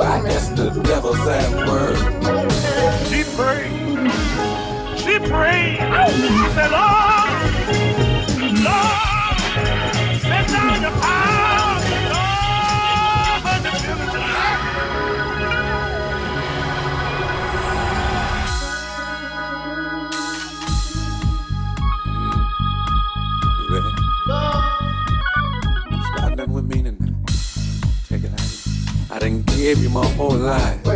I guess the devil's at work. She prayed. She prayed. She said, Lord, Lord, You my whole life.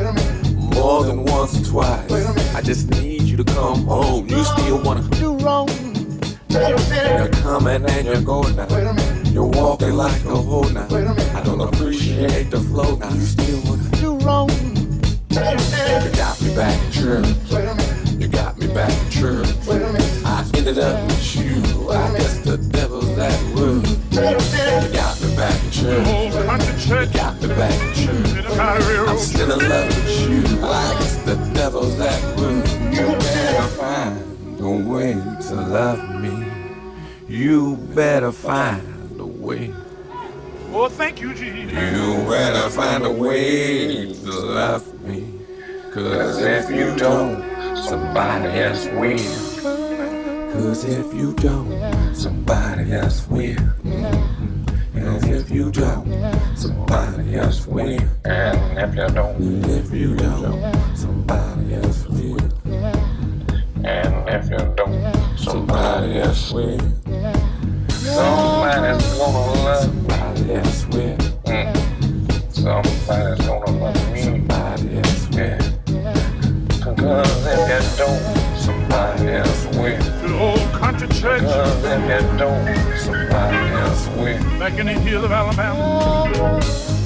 More than once or twice. I just need you to come home. You still wanna Do wrong. You're coming and you're going now. You're walking like a hoe now. I don't appreciate the flow now. You still wanna Do wrong. You got me back in church. You got me back in church. I ended up with you. I guess the devil's at work. You got me back in church. Whole country church. Got me back church. I'm still in love with you. I guess the devil's at work. You better find a way to love me. You better find a way. Oh, thank you, Jesus. You better find a way to love me. Cause if you don't, somebody else will. Cause if you don't, somebody else will. And if you don't, somebody else will. And if you don't, And if you don't, somebody else will. and if you don't, Somebody else will. somebody's gonna love. Somebody else will. Somebody's gonna love me. Somebody else will. Cause if you don't, somebody else will. Church. If you don't, somebody else will. Back in the hills of Alabama.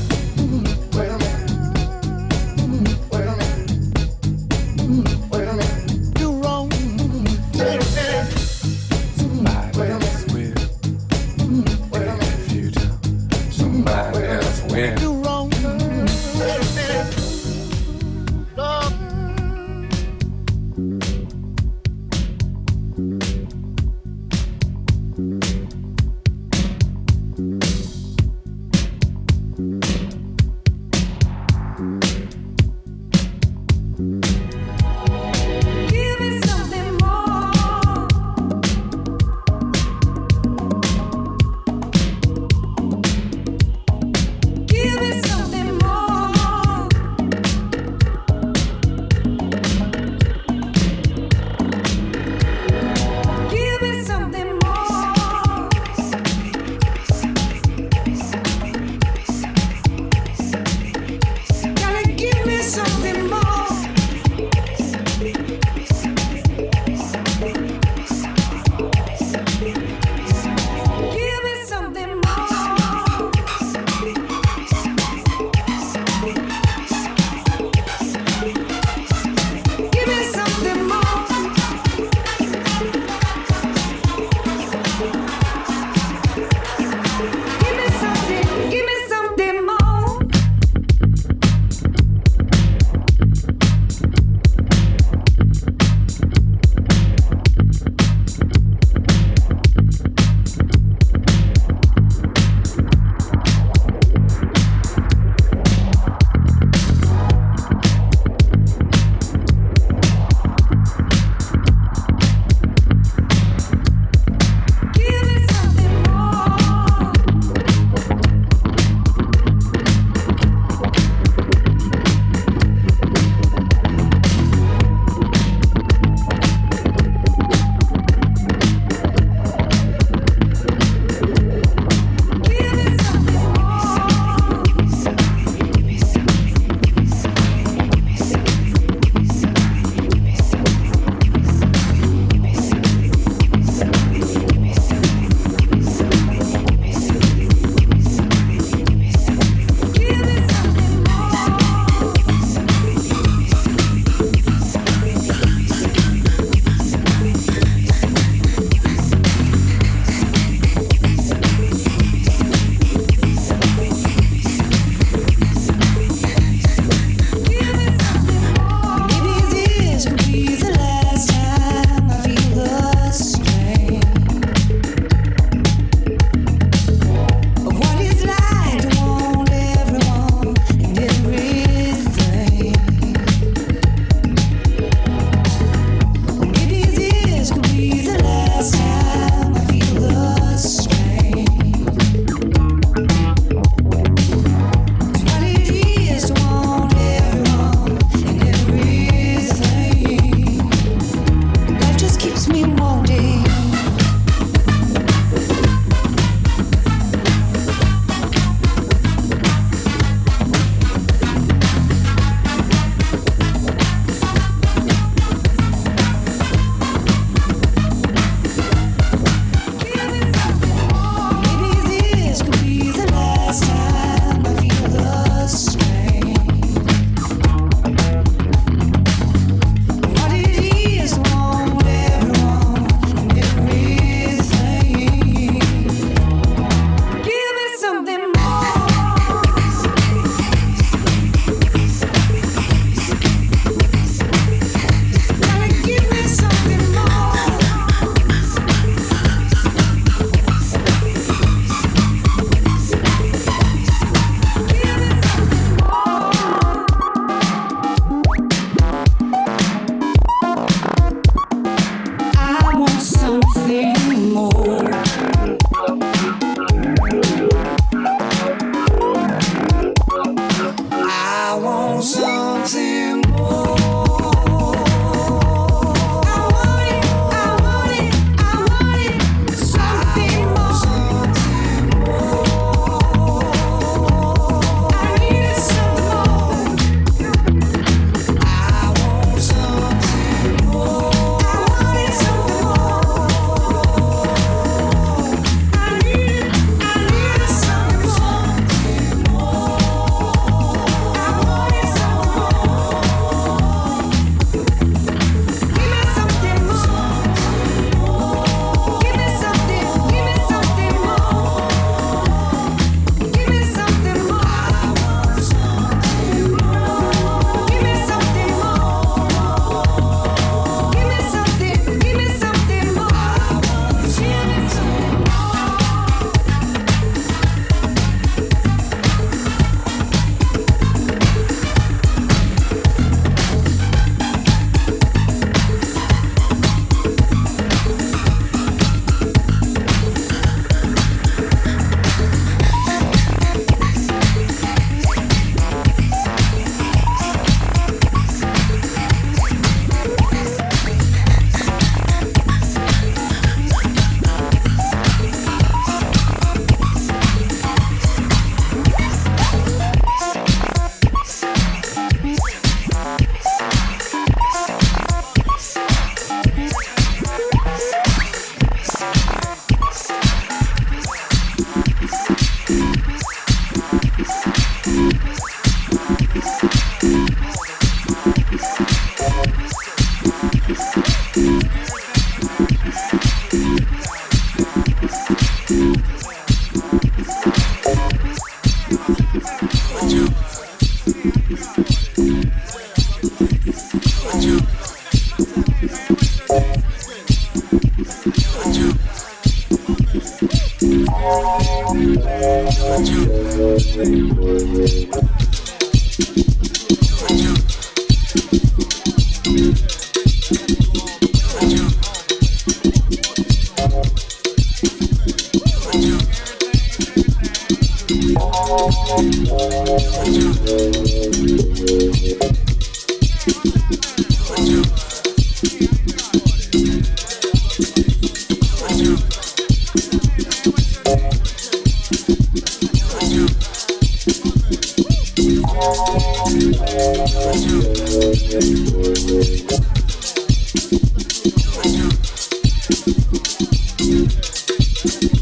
Thank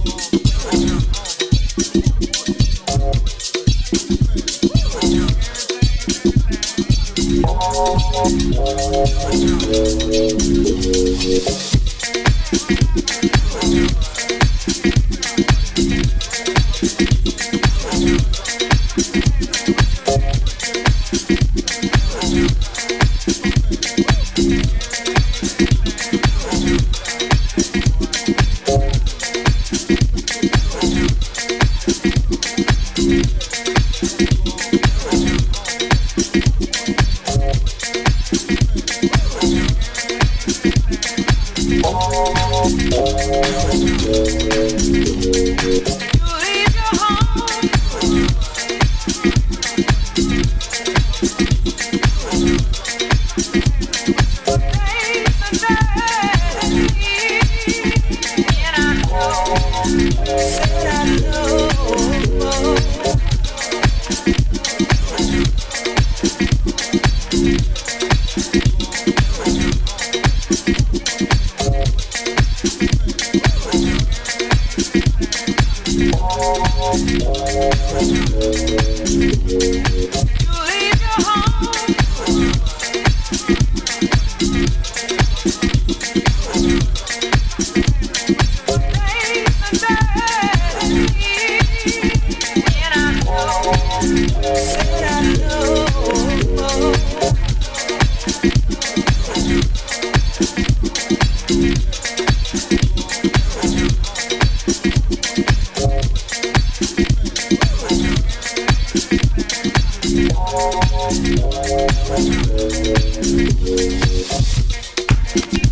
Thank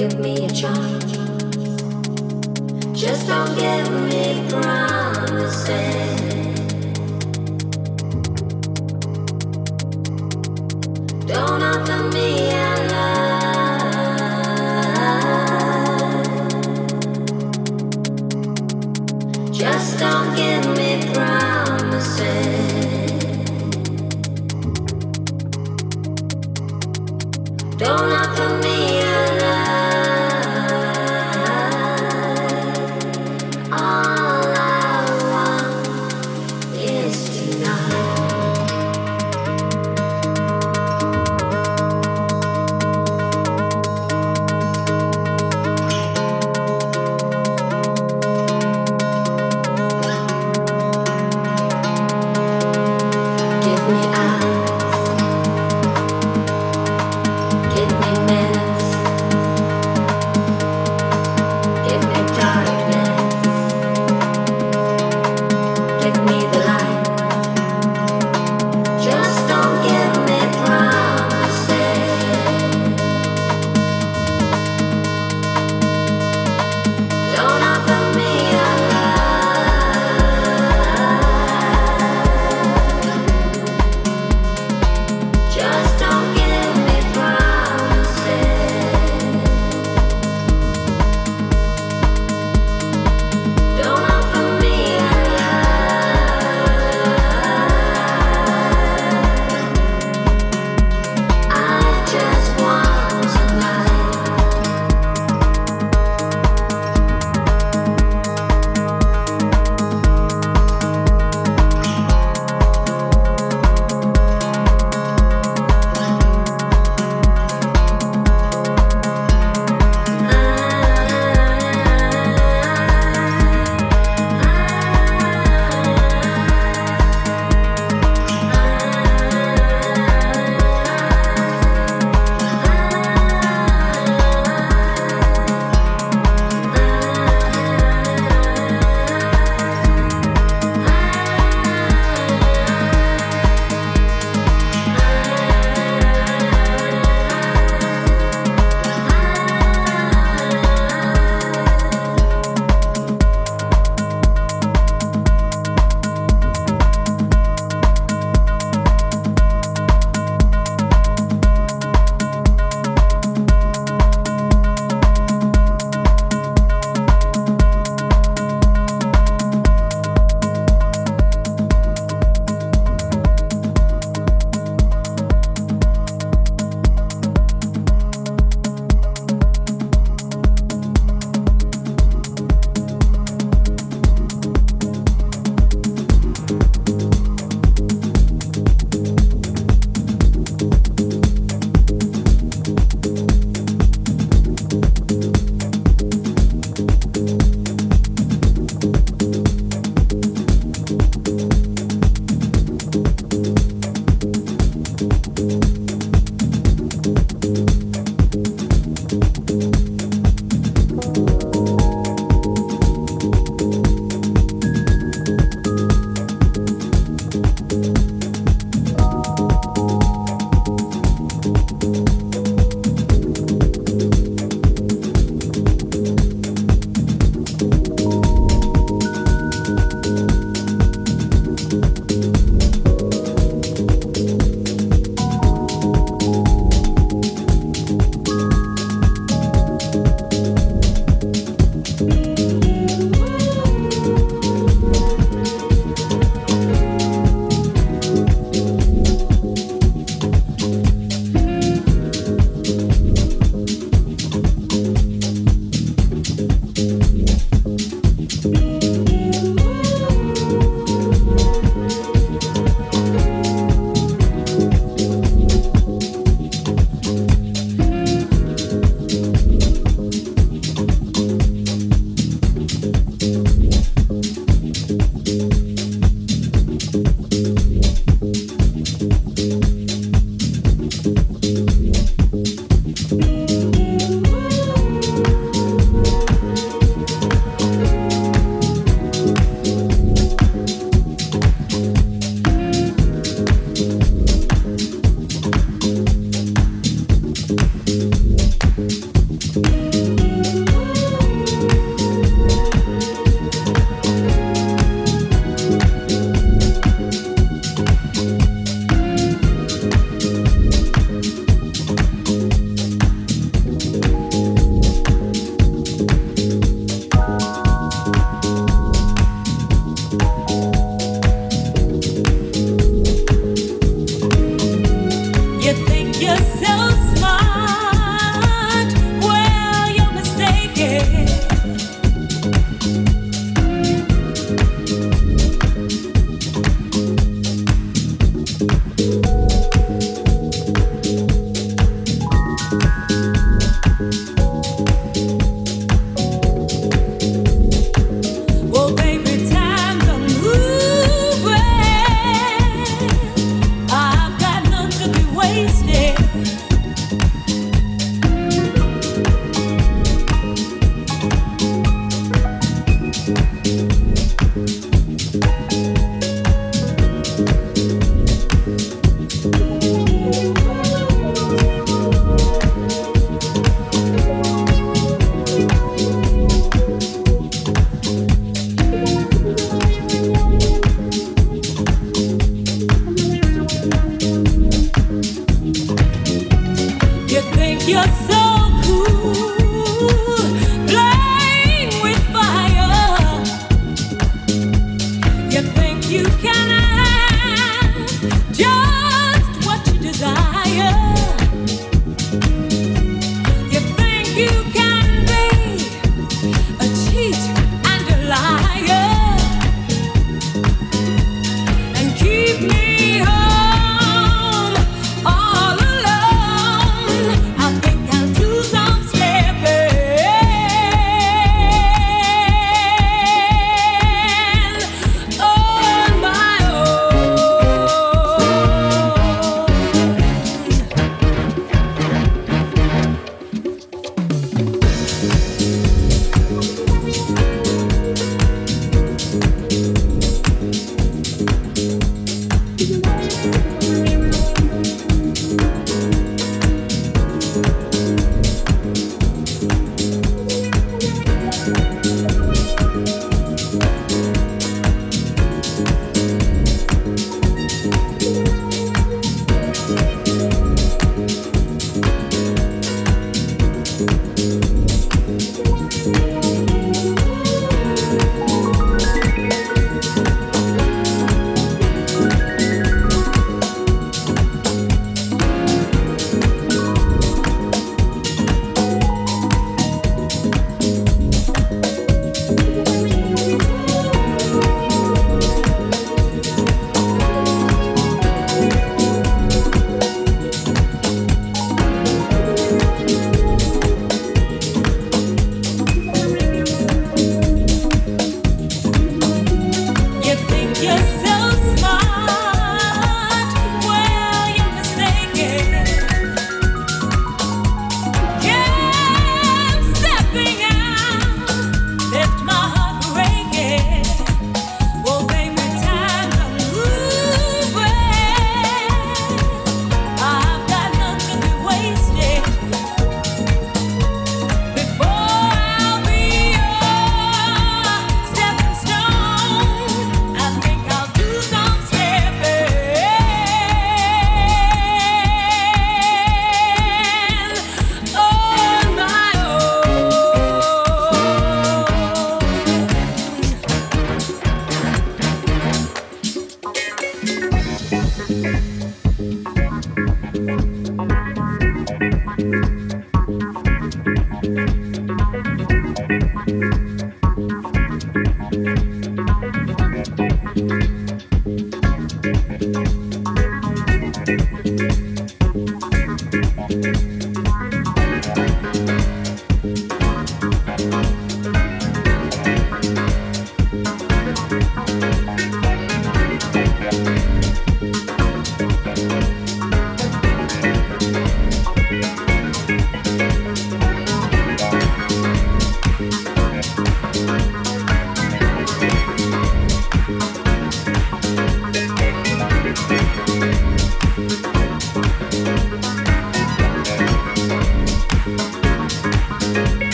give me a chance. Just don't give me promises. Don't offer me a. Just don't give me promises. Don't offer me.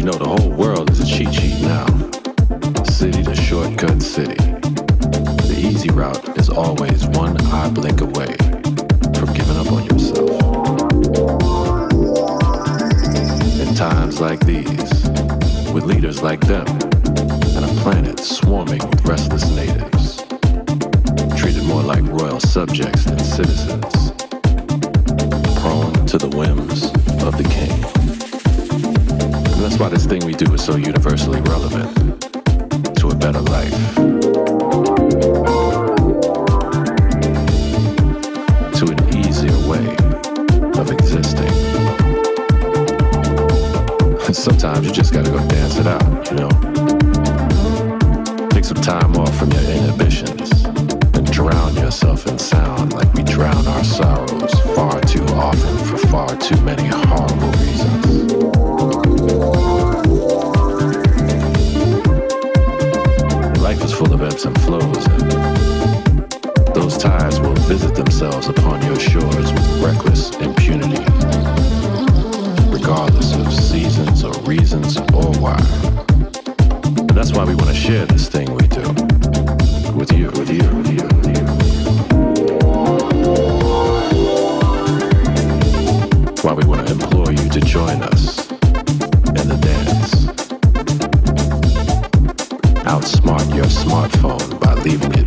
You know, the whole world is a cheat sheet now. City to shortcut city. The easy route is always one eye blink away from giving up on yourself. In times like these, with leaders like them, and a planet swarming with restless natives, treated more like royal subjects than citizens, why this thing we do is so universally relevant to a better life. To an easier way of existing. Sometimes you just gotta go dance it out, you know? Take some time off from your inhibitions and drown yourself in sound like we drown our sorrows far too often for far too many horrible reasons. Ebbs and flows, and those tides will visit themselves upon your shores with reckless impunity, regardless of seasons or reasons or why. And that's why we want to share this thing we do with you, with you, with you, with you. Smartphone by leaving